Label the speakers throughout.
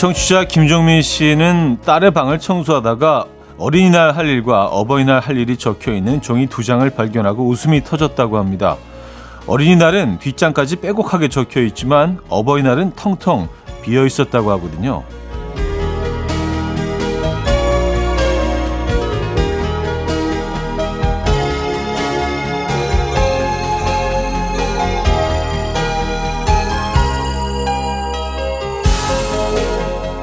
Speaker 1: 청취자 김종민 씨는 딸의 방을 청소하다가 어린이날 할 일과 어버이날 할 일이 적혀 있는 종이 두 장을 발견하고 웃음이 터졌다고 합니다. 어린이날은 뒷장까지 빼곡하게 적혀 있지만 어버이날은 텅텅 비어 있었다고 하거든요.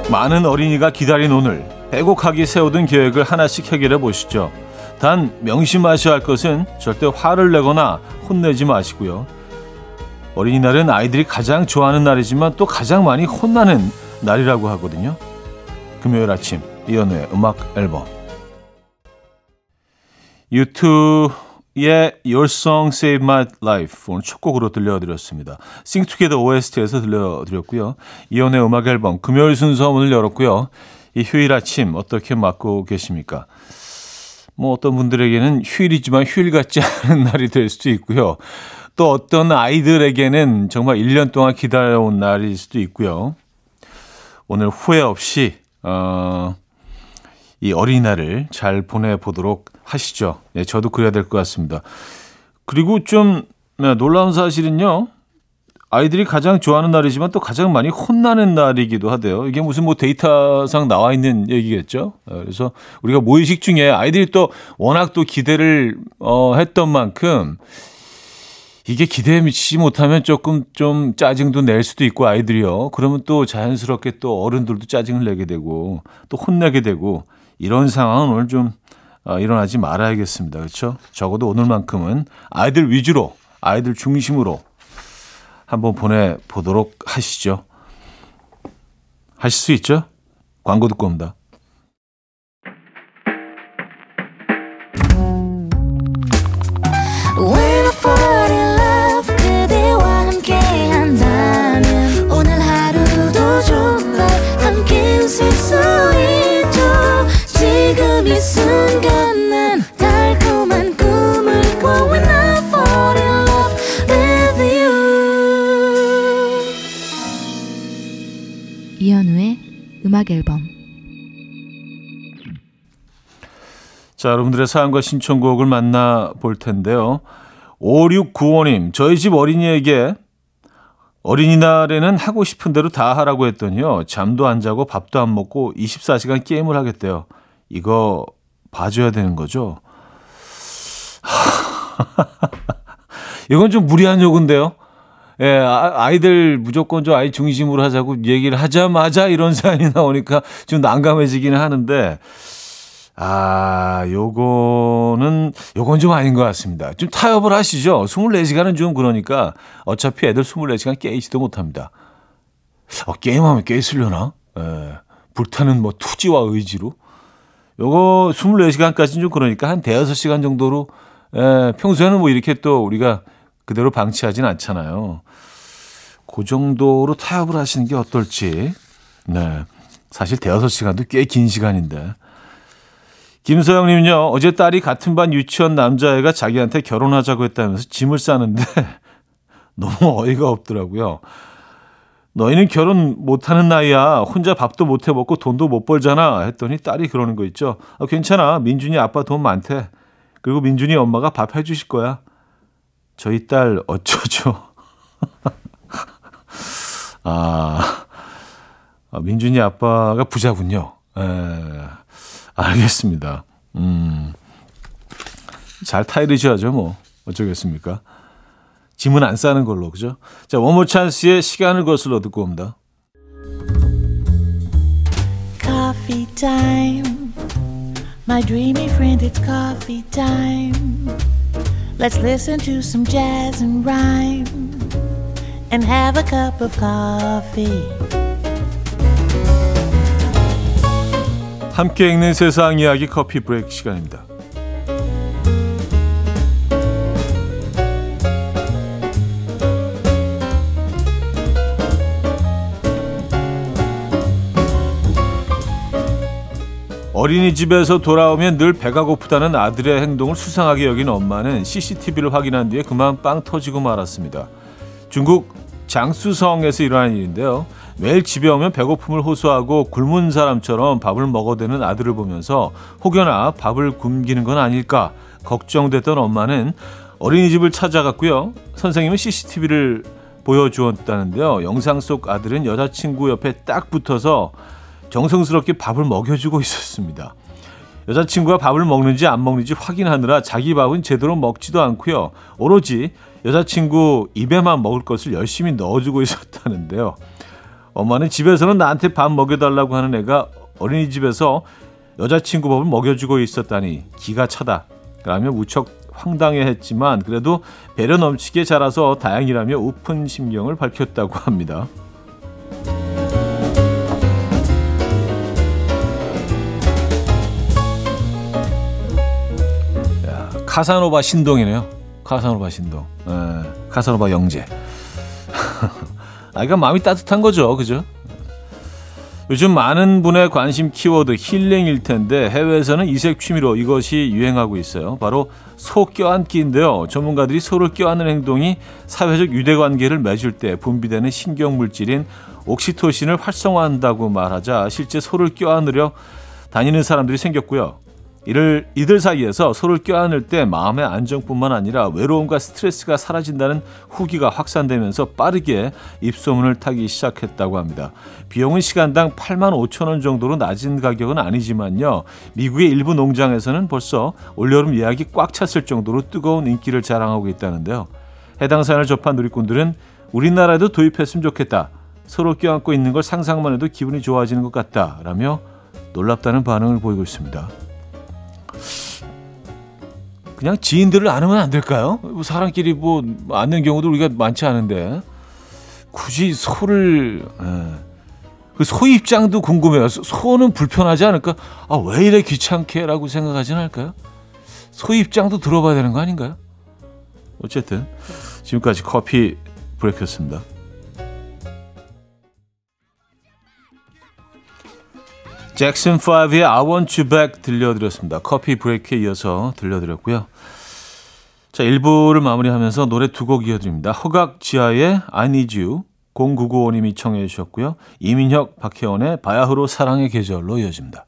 Speaker 1: 많은 어린이가 기다린 오늘 빼곡하게 세우던 계획을 하나씩 해결해 보시죠. 단 명심하셔야 할 것은 절대 화를 내거나 혼내지 마시고요. 어린이날은 아이들이 가장 좋아하는 날이지만 또 가장 많이 혼나는 날이라고 하거든요. 금요일 아침 이연우의 음악 앨범 유튜 의 Your Song Save My Life 오늘 첫 곡으로 들려드렸습니다. Sing Together OST에서 들려드렸고요. 이연우의 음악 앨범 금요일 순서 문을 열었고요. 이 휴일 아침 어떻게 맞고 계십니까? 뭐 어떤 분들에게는 휴일이지만 휴일 같지 않은 날이 될 수도 있고요. 또 어떤 아이들에게는 정말 1년 동안 기다려온 날일 수도 있고요. 오늘 후회 없이 어, 이 어린이날을 잘 보내보도록 하시죠. 예, 저도 그래야 될 것 같습니다. 그리고 좀 네, 놀라운 사실은요. 아이들이 가장 좋아하는 날이지만 또 가장 많이 혼나는 날이기도 하대요. 이게 무슨 뭐 데이터상 나와 있는 얘기겠죠. 어, 그래서 우리가 모의식 중에 아이들이 또 워낙 또 기대를 어, 했던 만큼 이게 기대치 못하면 조금 좀 짜증도 낼 수도 있고 아이들이요. 그러면 또 자연스럽게 또 어른들도 짜증을 내게 되고 또 혼내게 되고 이런 상황은 오늘 좀 어, 일어나지 말아야겠습니다. 그렇죠? 적어도 오늘만큼은 아이들 위주로 아이들 중심으로 한번 보내 보도록 하시죠. 하실 수 있죠? 광고 듣고 옵니다.
Speaker 2: 음악 앨범
Speaker 1: 자, 여러분들의 사연과 신청곡을 만나 볼 텐데요. 5695님, 저희 집 어린이에게 어린이날에는 하고 싶은 대로 다 하라고 했더니요. 잠도 안 자고 밥도 안 먹고 24시간 게임을 하겠대요. 이거 봐줘야 되는 거죠? 이건 좀 무리한 요구인데요. 예, 아, 아이들 무조건 좀 아이 중심으로 하자고 얘기를 하자마자 이런 사연이 나오니까 좀 난감해지기는 하는데, 아, 요거는, 요건 좀 아닌 것 같습니다. 좀 타협을 하시죠. 24시간은 좀 그러니까 어차피 애들 24시간 깨있지도 못합니다. 어, 게임하면 깨 있으려나? 예, 불타는 뭐 투지와 의지로. 요거 24시간까지는 좀 그러니까 한 대여섯 시간 정도로, 예, 평소에는 뭐 이렇게 또 우리가 그대로 방치하진 않잖아요. 그 정도로 타협을 하시는 게 어떨지. 네. 사실 대여섯 시간도 꽤 긴 시간인데. 김서영 님은요, 어제 딸이 같은 반 유치원 남자애가 자기한테 결혼하자고 했다면서 짐을 싸는데 너무 어이가 없더라고요. 너희는 결혼 못하는 나이야. 혼자 밥도 못 해먹고 돈도 못 벌잖아. 했더니 딸이 그러는 거 있죠. 아, 괜찮아. 민준이 아빠 돈 많대. 그리고 민준이 엄마가 밥 해주실 거야. 저희 딸 어쩌죠? 아, 아, 민준이 아빠가 부자군요. 에, 예, 알겠습니다. 음, 잘 타이르셔야죠, 뭐. 어쩌겠습니까? 짐은 안 싸는 걸로, 그죠? 자, 원모 찬스의 시간을 거슬러 듣고 옵니다. Coffee time. My dreamy friend, it's coffee time. Let's listen to some jazz and rhyme and have a cup of coffee. 함께 읽는 세상 이야기 커피 브레이크 시간입니다. 어린이집에서 돌아오면 늘 배가 고프다는 아들의 행동을 수상하게 여긴 엄마는 CCTV를 확인한 뒤에 그만 빵 터지고 말았습니다. 중국 장수성에서 일어난 일인데요. 매일 집에 오면 배고픔을 호소하고 굶은 사람처럼 밥을 먹어대는 아들을 보면서 혹여나 밥을 굶기는 건 아닐까 걱정됐던 엄마는 어린이집을 찾아갔고요. 선생님은 CCTV를 보여주었다는데요. 영상 속 아들은 여자친구 옆에 딱 붙어서 정성스럽게 밥을 먹여주고 있었습니다. 여자친구가 밥을 먹는지 안 먹는지 확인하느라 자기 밥은 제대로 먹지도 않고요. 오로지 여자친구 입에만 먹을 것을 열심히 넣어주고 있었다는데요. 엄마는 집에서는 나한테 밥 먹여달라고 하는 애가 어린이집에서 여자친구 밥을 먹여주고 있었다니 기가 차다. 라며 무척 황당해했지만 그래도 배려 넘치게 자라서 다행이라며 우픈 심경을 밝혔다고 합니다. 카사노바 신동이네요. 카사노바 신동. 에, 예, 카사노바 영재. 아, 이가 마음이 따뜻한 거죠. 그죠? 요즘 많은 분의 관심 키워드 힐링일 텐데 해외에서는 이색 취미로 이것이 유행하고 있어요. 바로 소 껴안기인데요. 전문가들이 소를 껴안는 행동이 사회적 유대 관계를 맺을 때 분비되는 신경 물질인 옥시토신을 활성화한다고 말하자 실제 소를 껴안으려 다니는 사람들이 생겼고요. 이를 이들 사이에서 소를 껴안을 때 마음의 안정뿐만 아니라 외로움과 스트레스가 사라진다는 후기가 확산되면서 빠르게 입소문을 타기 시작했다고 합니다. 비용은 시간당 8만 5천 원 정도로 낮은 가격은 아니지만요. 미국의 일부 농장에서는 벌써 올여름 예약이 꽉 찼을 정도로 뜨거운 인기를 자랑하고 있다는데요. 해당 사연을 접한 누리꾼들은 우리나라에도 도입했으면 좋겠다. 서로 껴안고 있는 걸 상상만 해도 기분이 좋아지는 것 같다. 라며 놀랍다는 반응을 보이고 있습니다. 그냥 지인들을 안으면 안 될까요? 뭐 사람끼리 뭐 아는 경우도 우리가 많지 않은데 굳이 소를 예. 그소 입장도 궁금해요. 소는 불편하지 않을까? 아 왜 이래 귀찮게라고 생각하진 않을까요? 소 입장도 들어봐야 되는 거 아닌가요? 어쨌든 지금까지 커피 브레이크였습니다. 잭슨 5의 I Want You Back 들려드렸습니다. 커피 브레이크에 이어서 들려드렸고요. 자, 1부를 마무리하면서 노래 두 곡 이어드립니다. 허각 지하의 I Need You 0995님이 청해 주셨고요. 이민혁, 박혜원의 바야흐로 사랑의 계절로 이어집니다.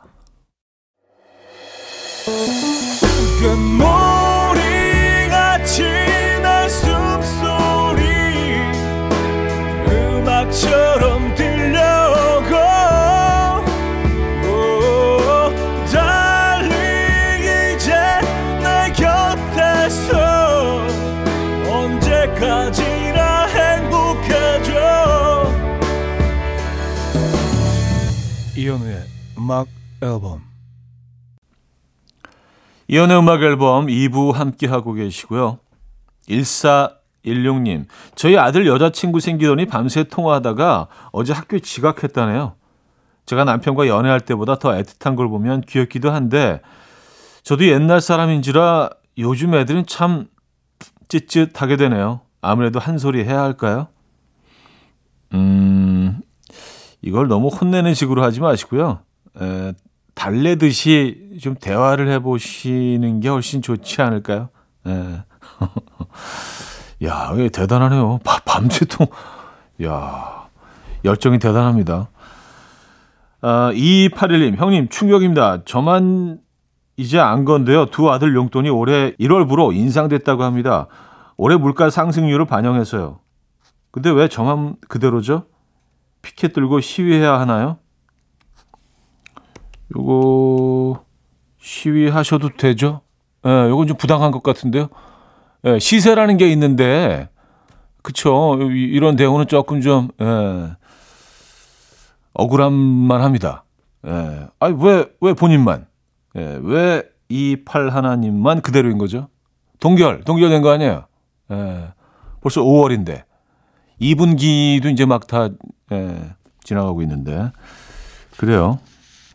Speaker 1: 음악 앨범 이현우의 음악 앨범 2부 함께하고 계시고요. 1416님 저희 아들 여자친구 생기더니 밤새 통화하다가 어제 학교에 지각했다네요. 제가 남편과 연애할 때보다 더 애틋한 걸 보면 귀엽기도 한데 저도 옛날 사람인지라 요즘 애들은 참 찌릿하게 되네요. 아무래도 한 소리 해야 할까요? 음, 이걸 너무 혼내는 식으로 하지 마시고요. 에, 달래듯이 좀 대화를 해보시는 게 훨씬 좋지 않을까요? 에. 야, 대단하네요. 밤새통, 야, 열정이 대단합니다. 아, 2281님, 형님, 충격입니다. 저만 이제 안 건데요. 두 아들 용돈이 올해 1월부로 인상됐다고 합니다. 올해 물가 상승률을 반영해서요. 근데 왜 저만 그대로죠? 피켓 들고 시위해야 하나요? 요거 시위하셔도 되죠? 예, 요건 좀 부당한 것 같은데요. 예, 시세라는 게 있는데 그쵸 이런 대우는 조금 좀 예, 억울함만 합니다. 예. 아니 왜왜 본인만 예, 왜 이 팔 하나님만 그대로인 거죠? 동결 동결된 거 아니에요? 예, 벌써 5월인데 2분기도 이제 막다 예, 지나가고 있는데 그래요.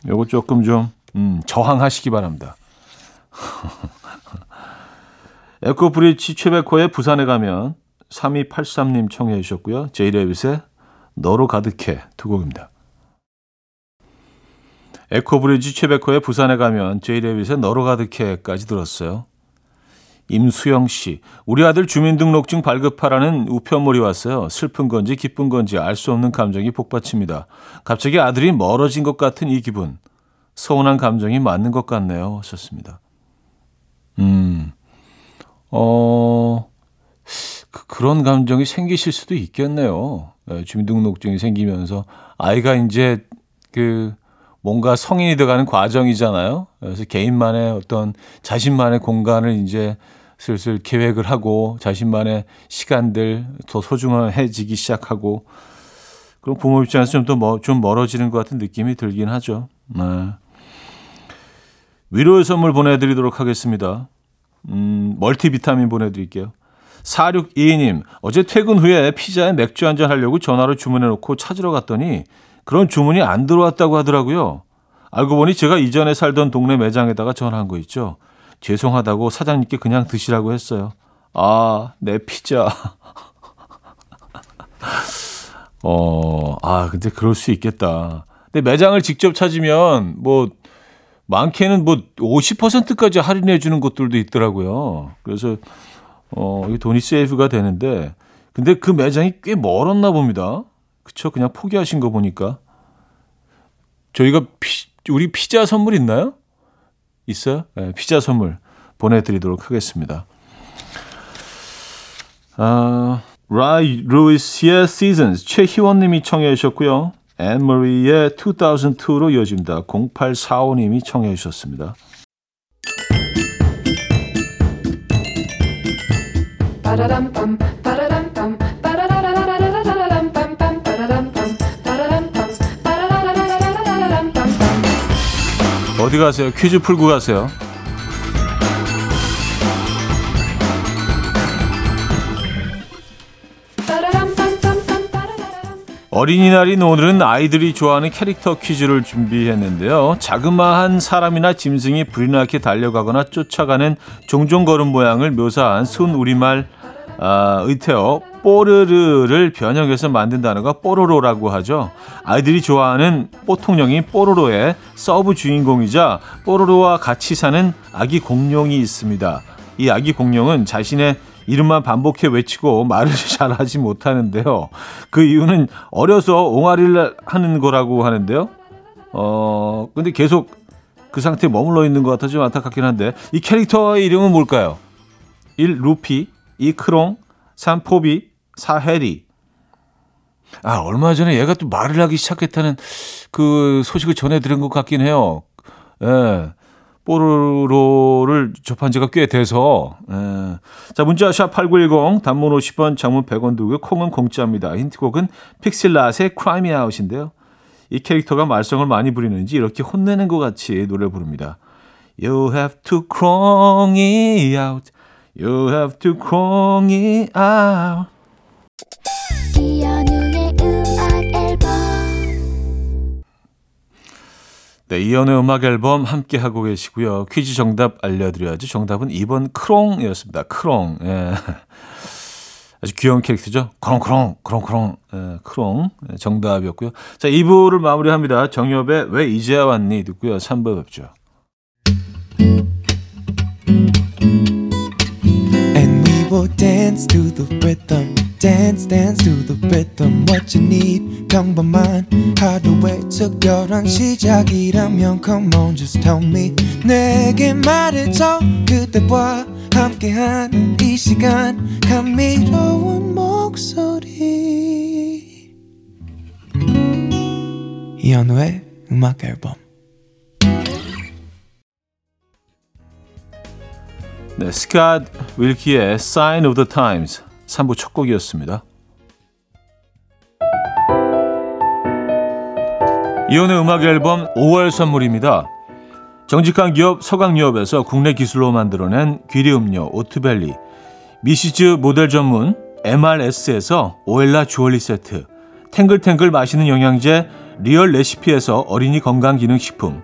Speaker 1: 요거 조금 좀 음, 저항하시기 바랍니다. 에코브리치 최백호의 부산에 가면 3283님 청해 주셨고요. 제이레빗의 너로 가득해 두 곡입니다. 에코브리지 최백호의 부산에 가면 제이레빗의 너로 가득해까지 들었어요. 임수영 씨, 우리 아들 주민등록증 발급하라는 우편물이 왔어요. 슬픈 건지 기쁜 건지 알 수 없는 감정이 복받칩니다. 갑자기 아들이 멀어진 것 같은 이 기분. 서운한 감정이 맞는 것 같네요. 하셨습니다. 음, 어, 그, 그런 감정이 생기실 수도 있겠네요. 네, 주민등록증이 생기면서 아이가 이제 그 뭔가 성인이 돼가는 과정이잖아요. 그래서 개인만의 어떤 자신만의 공간을 이제 슬슬 계획을 하고 자신만의 시간들 더 소중해지기 시작하고 그럼 부모 입장에서 좀 더 좀 멀어지는 것 같은 느낌이 들긴 하죠. 네. 위로의 선물 보내드리도록 하겠습니다. 음, 멀티비타민 보내드릴게요. 4622님, 어제 퇴근 후에 피자에 맥주 한 잔 하려고 전화로 주문해놓고 찾으러 갔더니 그런 주문이 안 들어왔다고 하더라고요. 알고 보니 제가 이전에 살던 동네 매장에다가 전화한 거 있죠. 죄송하다고 사장님께 그냥 드시라고 했어요. 아, 내 피자. 어, 아, 근데 그럴 수 있겠다. 근데 매장을 직접 찾으면 뭐 많게는 뭐 50%까지 할인해 주는 곳들도 있더라고요. 그래서 어, 이 돈이 세이브가 되는데 근데 그 매장이 꽤 멀었나 봅니다. 그쵸? 그냥 포기하신 거 보니까. 저희가 피, 우리 피자 선물 있나요? 있어요? 네, 피자 선물 보내드리도록 하겠습니다. 아, 라이 루이스의 Seasons 최희원 님이 청해 주셨고요. 앤머리의 2002로 이어집니다. 0845님이 청해 주셨습니다. 어디 가세요? 퀴즈 풀고 가세요. 어린이날인 오늘은 아이들이 좋아하는 캐릭터 퀴즈를 준비했는데요. 자그마한 사람이나 짐승이 불이 나게 달려가거나 쫓아가는 종종 걸음 모양을 묘사한 순 우리말 아, 의태어 뽀르르를 변형해서 만든 단어가 뽀로로라고 하죠. 아이들이 좋아하는 뽀통령인 뽀로로의 sub 주인공이자 뽀로로와 같이 사는 아기 공룡이 있습니다. 이 아기 공룡은 자신의 이름만 반복해 외치고 말을 잘 하지 못하는데요. 그 이유는 어려서 옹알이를 하는 거라고 하는데요. 어, 근데 계속 그 상태에 머물러 있는 것 같아 좀 안타깝긴 한데 이 캐릭터의 이름은 뭘까요? 1. 루피 2. 크롱 3. 포비 4. 해리 아, 얼마 전에 얘가 또 말을 하기 시작했다는 그 소식을 전해드린 것 같긴 해요. 예. 뽀로로를 접한 지가 꽤 돼서 예. 자 문자 샵8910 단문 50원 장문 100원 두고 콩은 공짜입니다. 힌트곡은 픽셀라스의 크라이미 아웃인데요. 이 캐릭터가 말썽을 많이 부리는지 이렇게 혼내는 것 같이 노래 부릅니다. You have to me out. You have to me out. 네, 이연의 음악 앨범 함께 하고 계시고요. 퀴즈 정답 알려드려야죠. 정답은 2번 크롱이었습니다. 크롱. 예. 아주 귀여운 캐릭터죠. 크롱크롱, 크롱크롱, 예, 크롱. 예, 정답이었고요. 자, 2부를 마무리합니다. 정엽의 왜 이제야 왔니? 듣고요. 3부 뵙죠. Will dance to the rhythm. dance dance to the rhythm what you need 평범한 하루의 특별한 시작이라면 come on just tell me 내게 말해줘 그대와 함께한 이 시간 감미로운 목소리 이현우의 음악 앨범 네, 스캇 윌키의 Sign of the Times 3부 첫 곡이었습니다. 이혼의 음악 앨범 5월 선물입니다. 정직한 기업 서강유업에서 국내 기술로 만들어낸 귀리 음료 오트벨리 미시즈 모델 전문 MRS에서 오엘라 주얼리 세트 탱글탱글 맛있는 영양제 리얼 레시피에서 어린이 건강기능식품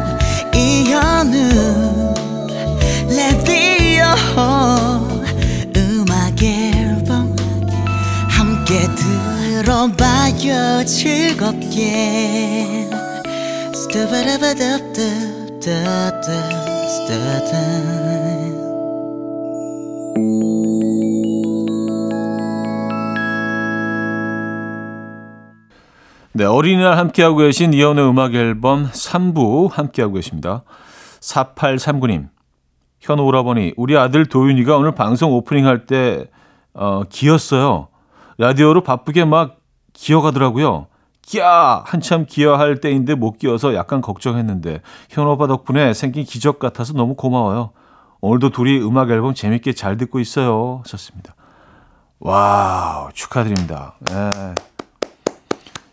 Speaker 1: 함께 들어봐요 즐겁게 네, 어린이날 함께하고 계신 이연의 음악 앨범 3부 함께하고 계십니다. 4839님, 현우 오라버니, 우리 아들 도윤이가 오늘 방송 오프닝 할때 어, 기었어요. 라디오로 바쁘게 막 기어가더라고요. 끼야! 한참 기어할 때인데 못 기어서 약간 걱정했는데 현우 오빠 덕분에 생긴 기적 같아서 너무 고마워요. 오늘도 둘이 음악 앨범 재밌게 잘 듣고 있어요. 하셨습니다. Wow, 축하드립니다. 네.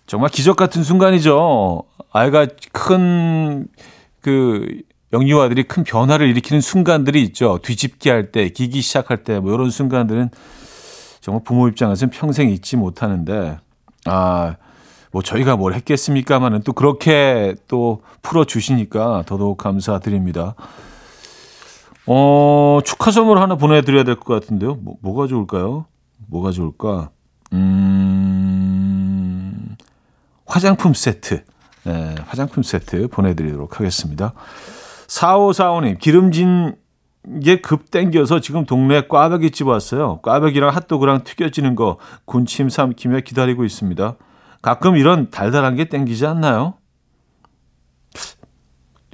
Speaker 1: 정말 기적 같은 순간이죠. 아이가 큰 그 영유아들이 큰 변화를 일으키는 순간들이 있죠. 뒤집기 할 때, 기기 시작할 때, 뭐 이런 순간들은 정말 부모 입장에서는 평생 잊지 못하는데, 아, 뭐 저희가 뭘 했겠습니까만은 또 그렇게 또 풀어 주시니까 더더욱 감사드립니다. 어, 축하 선물 하나 보내 드려야 될 것 같은데요. 뭐, 뭐가 좋을까요? 뭐가 좋을까? 음, 화장품 세트. 네, 화장품 세트 보내 드리도록 하겠습니다. 4545님, 기름진 게 급 땡겨서 지금 동네 꽈배기집 왔어요. 꽈배기랑 핫도그랑 튀겨지는 거 군침 삼키며 기다리고 있습니다. 가끔 이런 달달한 게 땡기지 않나요?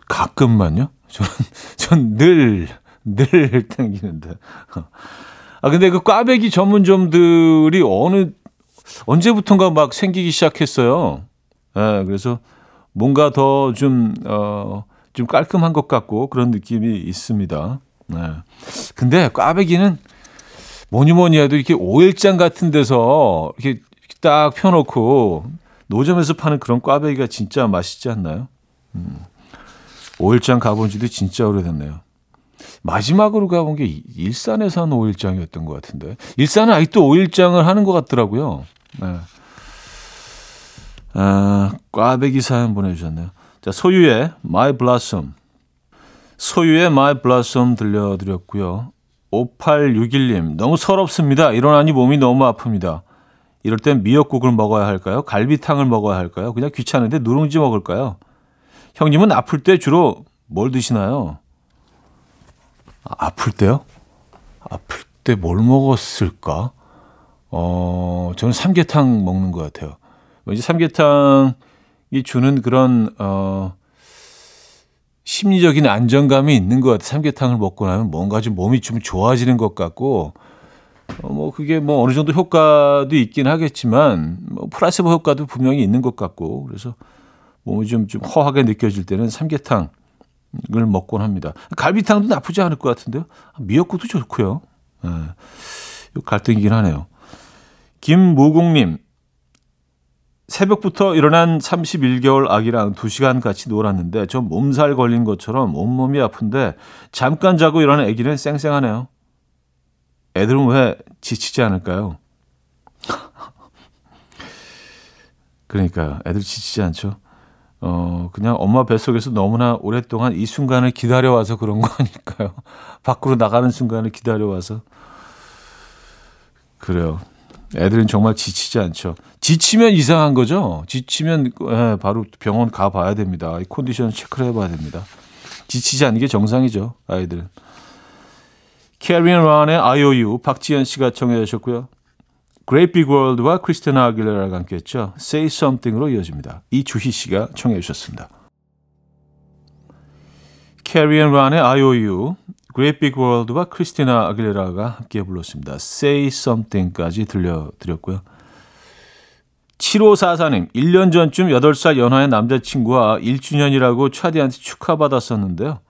Speaker 1: 가끔만요? 저는, 전 늘, 늘 땡기는데. 아, 근데 그 꽈배기 전문점들이 어느, 언제부턴가 막 생기기 시작했어요. 예, 네, 그래서 뭔가 더 좀, 어, 좀 깔끔한 것 같고 그런 느낌이 있습니다. 네. 근데 꽈배기는 뭐니 뭐니 해도 이렇게 오일장 같은 데서 이렇게 딱 펴놓고 노점에서 파는 그런 꽈배기가 진짜 맛있지 않나요? 음. 오일장 가본 지도 진짜 오래됐네요. 마지막으로 가본 게 일산에서 한 오일장이었던 것 같은데. 일산은 아직도 오일장을 하는 것 같더라고요. 네. 아, 꽈배기 사연 보내주셨네요. 자, 소유의 My Blossom. 소유의 My Blossom 들려드렸고요. 5861님, 너무 서럽습니다. 일어나니 몸이 너무 아픕니다. 이럴 땐 미역국을 먹어야 할까요? 갈비탕을 먹어야 할까요? 그냥 귀찮은데 누룽지 먹을까요? 형님은 아플 때 주로 뭘 드시나요? 아, 아플 때요? 아플 때 뭘 먹었을까? 어, 저는 삼계탕 먹는 것 같아요. 왠지 삼계탕이 주는 그런, 어, 심리적인 안정감이 있는 것 같아요. 삼계탕을 먹고 나면 뭔가 좀 몸이 좀 좋아지는 것 같고, 어, 뭐 그게 뭐 어느 정도 효과도 있긴 하겠지만, 뭐 플라시보 효과도 분명히 있는 것 같고, 그래서 몸이 좀, 좀 허하게 느껴질 때는 삼계탕을 먹곤 합니다. 갈비탕도 나쁘지 않을 것 같은데요. 미역국도 좋고요. 예. 갈등이긴 하네요. 김무국님, 새벽부터 일어난 31개월 아기랑 2시간 같이 놀았는데 저 몸살 걸린 것처럼 온몸이 아픈데 잠깐 자고 일어난 아기는 쌩쌩하네요. 애들은 왜 지치지 않을까요? 그러니까 애들 지치지 않죠. 어, 그냥 엄마 뱃속에서 너무나 오랫동안 이 순간을 기다려와서 그런 거 아닐까요? 밖으로 나가는 순간을 기다려와서. 그래요. 애들은 정말 지치지 않죠. 지치면 이상한 거죠. 지치면 예, 바로 병원 가 봐야 됩니다. 이 컨디션 체크를 해봐야 됩니다. 지치지 않는 게 정상이죠. 아이들은. Carry and Ron의 IOU 박지현 씨가 청해 주셨고요. Great Big World와 크리스티나 아길레라가 함께했죠. Say Something으로 이어집니다. 이주희 씨가 청해 주셨습니다. Carry and Ron의 IOU, Great Big World와 크리스티나 아길레라가 함께 불렀습니다. Say Something까지 들려드렸고요. 7544님, 1년 전쯤 8살 연하의 남자친구와 1주년이라고 차디한테 축하받았었는데요.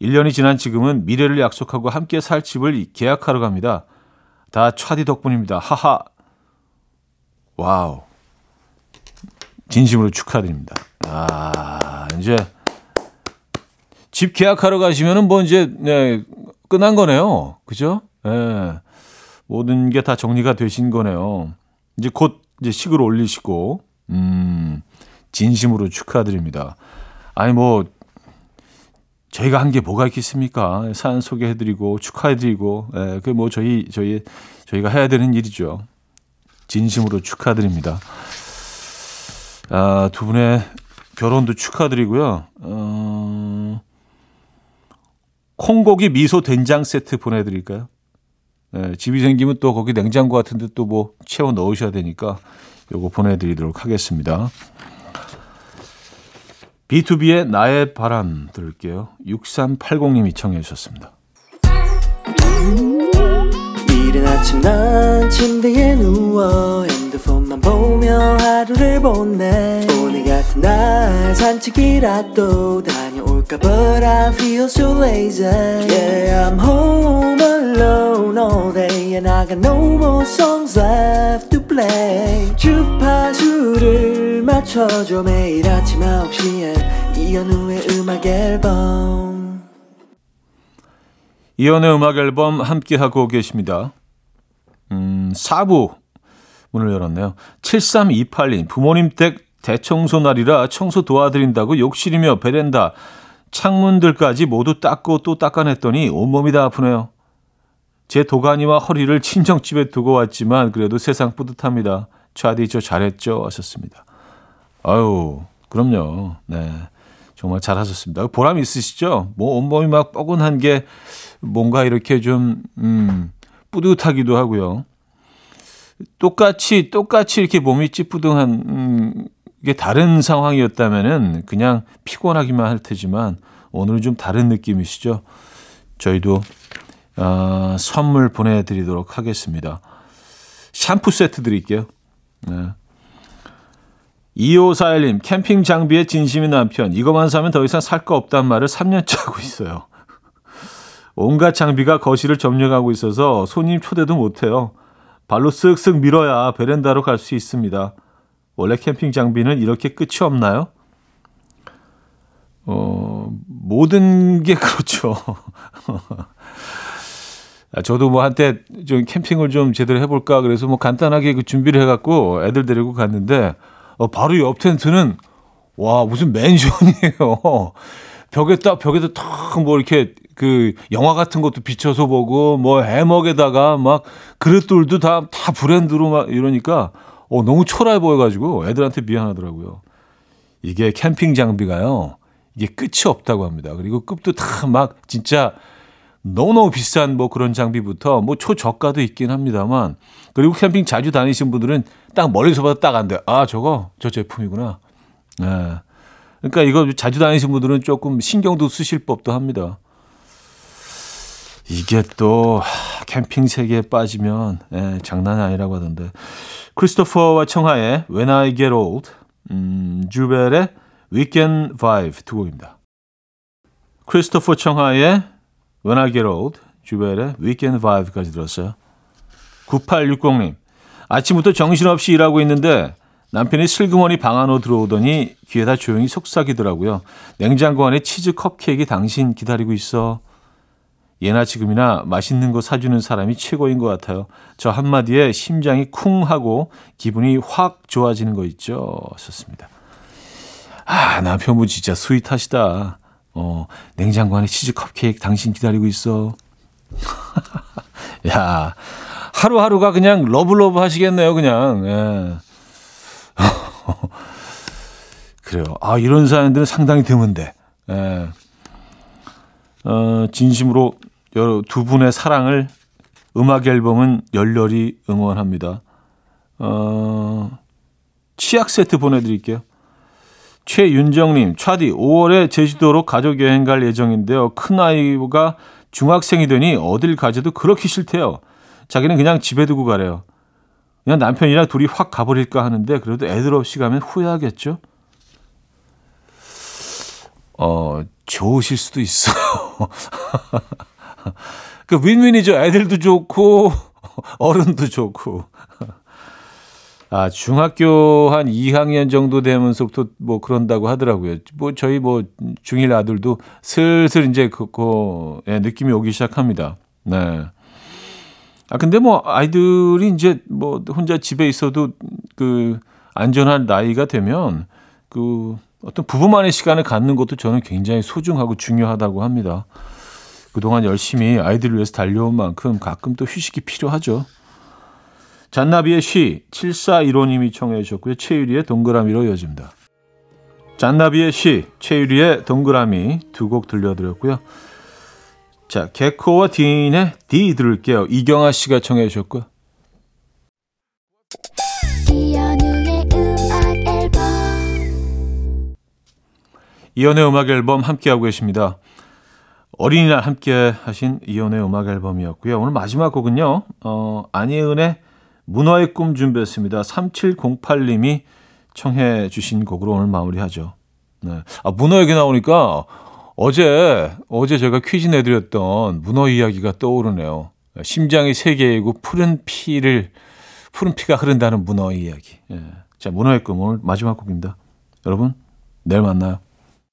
Speaker 1: 1년이 지난 지금은 미래를 약속하고 함께 살 집을 계약하러 갑니다. 다 차디 덕분입니다. 하하. Wow. 진심으로 축하드립니다. 아, 이제 집 계약하러 가시면은 뭐 이제 네, 끝난 거네요. 그죠? 예. 네. 모든 게 다 정리가 되신 거네요. 이제 곧 이제 식을 올리시고 음. 진심으로 축하드립니다. 아니 뭐 저희가 한 게 뭐가 있겠습니까? 사연 소개해드리고 축하해드리고, 예, 그뭐 저희 저희 저희가 해야 되는 일이죠. 진심으로 축하드립니다. 아, 두 분의 결혼도 축하드리고요. 어, 콩고기 미소 된장 세트 보내드릴까요? 예, 집이 생기면 또 거기 냉장고 같은데 또 뭐 채워 넣으셔야 되니까 요거 보내드리도록 하겠습니다. B2B의 나의 바람 들을게요. 6380님이 청해 주셨습니다. 이른 아침 난 침대에 누워 핸드폰만 보며 하루를 보내 오늘 같은 날 산책이라도 다 녀올까 But I feel so lazy. Yeah I'm home alone all day And I got no more songs left to play. 주파수를 맞춰줘 매일 아침 9시에. 이현우의 음악 앨범. 이현우의 음악 앨범 함께하고 계십니다. 음, 4부 문을 열었네요. 7328님, 부모님 댁 대청소 날이라 청소 도와드린다고 욕실이며 베란다, 창문들까지 모두 닦고 또 닦아냈더니 온몸이 다 아프네요. 제 도가니와 허리를 친정집에 두고 왔지만 그래도 세상 뿌듯합니다. 좌디 저 잘했죠 하셨습니다. 아유 그럼요. 네 정말 잘하셨습니다. 보람 있으시죠? 뭐 온몸이 막 뻐근한 게 뭔가 이렇게 좀 음, 뿌듯하기도 하고요. 똑같이 똑같이 이렇게 몸이 찌뿌둥한 음, 게 다른 상황이었다면은 그냥 피곤하기만 할 테지만 오늘은 좀 다른 느낌이시죠. 저희도 어, 선물 보내드리도록 하겠습니다. 샴푸 세트 드릴게요. 네. 2541님, 캠핑 장비에 진심인 남편. 이것만 사면 더 이상 살 거 없단 말을 3년째 하고 있어요. 온갖 장비가 거실을 점령하고 있어서 손님 초대도 못해요. 발로 쓱쓱 밀어야 베란다로 갈 수 있습니다. 원래 캠핑 장비는 이렇게 끝이 없나요? 어, 모든 게 그렇죠. 저도 뭐 한때 좀 캠핑을 좀 제대로 해볼까 그래서 뭐 간단하게 그 준비를 해갖고 애들 데리고 갔는데 어, 바로 옆 텐트는 와 무슨 맨션이에요. 벽에 딱 벽에도 탁뭐 이렇게 그 영화 같은 것도 비춰서 보고 뭐 해먹에다가 막 그릇들도 다 다 브랜드로 막 이러니까 어 너무 초라해 보여가지고 애들한테 미안하더라고요. 이게 캠핑 장비가요. 이게 끝이 없다고 합니다. 그리고 급도 다 막 진짜 너무너무 비싼 뭐 그런 장비부터 뭐 초저가도 있긴 합니다만 그리고 캠핑 자주 다니신 분들은 딱 멀리서 봐도 딱 안 돼. 아, 저거 저 제품이구나. 네. 그러니까 이거 자주 다니신 분들은 조금 신경도 쓰실 법도 합니다. 이게 또 캠핑 세계에 빠지면 예, 장난이 아니라고 하던데. 크리스토퍼와 청하의 When I Get Old, 음, 주벨의 Weekend Vibe 두 곡입니다. 크리스토퍼 청하의 When I Get Old, 주벨의 Weekend Vibe까지 들었어요. 9860님, 아침부터 정신없이 일하고 있는데 남편이 슬그머니 방 안으로 들어오더니 귀에다 조용히 속삭이더라고요. 냉장고 안에 치즈 컵케이크 당신 기다리고 있어. 예나 지금이나 맛있는 거 사주는 사람이 최고인 것 같아요. 저 한마디에 심장이 쿵 하고 기분이 확 좋아지는 거 있죠. 썼습니다. 아, 남편분 진짜 sweet하시다. 어, 냉장고 안에 치즈 컵케이크 당신 기다리고 있어. 야, 하루하루가 그냥 love love 하시겠네요, 그냥. 예. 그래요. 아, 이런 사연들은 상당히 드문데. 예. 어, 진심으로 여러 두 분의 사랑을 음악 앨범은 열렬히 응원합니다. 어, 치약 세트 보내드릴게요. 최윤정님, 차디, 5월에 제주도로 가족 여행 갈 예정인데요. 큰아이가 중학생이 되니 어딜 가져도 그렇게 싫대요. 자기는 그냥 집에 두고 가래요. 그냥 남편이랑 둘이 확 가버릴까 하는데 그래도 애들 없이 가면 후회하겠죠? 어, 좋으실 수도 있어요. 그 윈윈이죠. 애들도 좋고 어른도 좋고. 아, 중학교 한 2학년 정도 되면서부터 뭐 그런다고 하더라고요. 뭐 저희 뭐 중1 아들도 슬슬 이제 그, 그 예, 느낌이 오기 시작합니다. 네. 아, 근데 뭐 아이들이 이제 뭐 혼자 집에 있어도 그 안전한 나이가 되면 그 어떤 부부만의 시간을 갖는 것도 저는 굉장히 소중하고 중요하다고 합니다. 그동안 열심히 아이들을 위해서 달려온 만큼 가끔 또 휴식이 필요하죠. 잔나비의 시 7415님이 청해 주셨고요. 최유리의 동그라미로 이어집니다. 잔나비의 시 최유리의 동그라미 두 곡 들려드렸고요. 자, 개코와 디인의 디 들을게요. 이경아 씨가 청해 주셨고요. 이연의 음악 앨범 함께하고 계십니다. 어린이날 함께 하신 이연의 음악 앨범이었고요. 오늘 마지막 곡은요. 어, 안예은의 문어의 꿈 준비했습니다. 3708님이 청해 주신 곡으로 오늘 마무리하죠. 네. 아, 문어 얘기 나오니까 어제, 어제 제가 퀴즈 내드렸던 문어 이야기가 떠오르네요. 심장이 세 개이고 푸른 피를, 푸른 피가 흐른다는 문어 이야기. 예. 자, 문어의 꿈 오늘 마지막 곡입니다. 여러분, 내일 만나요.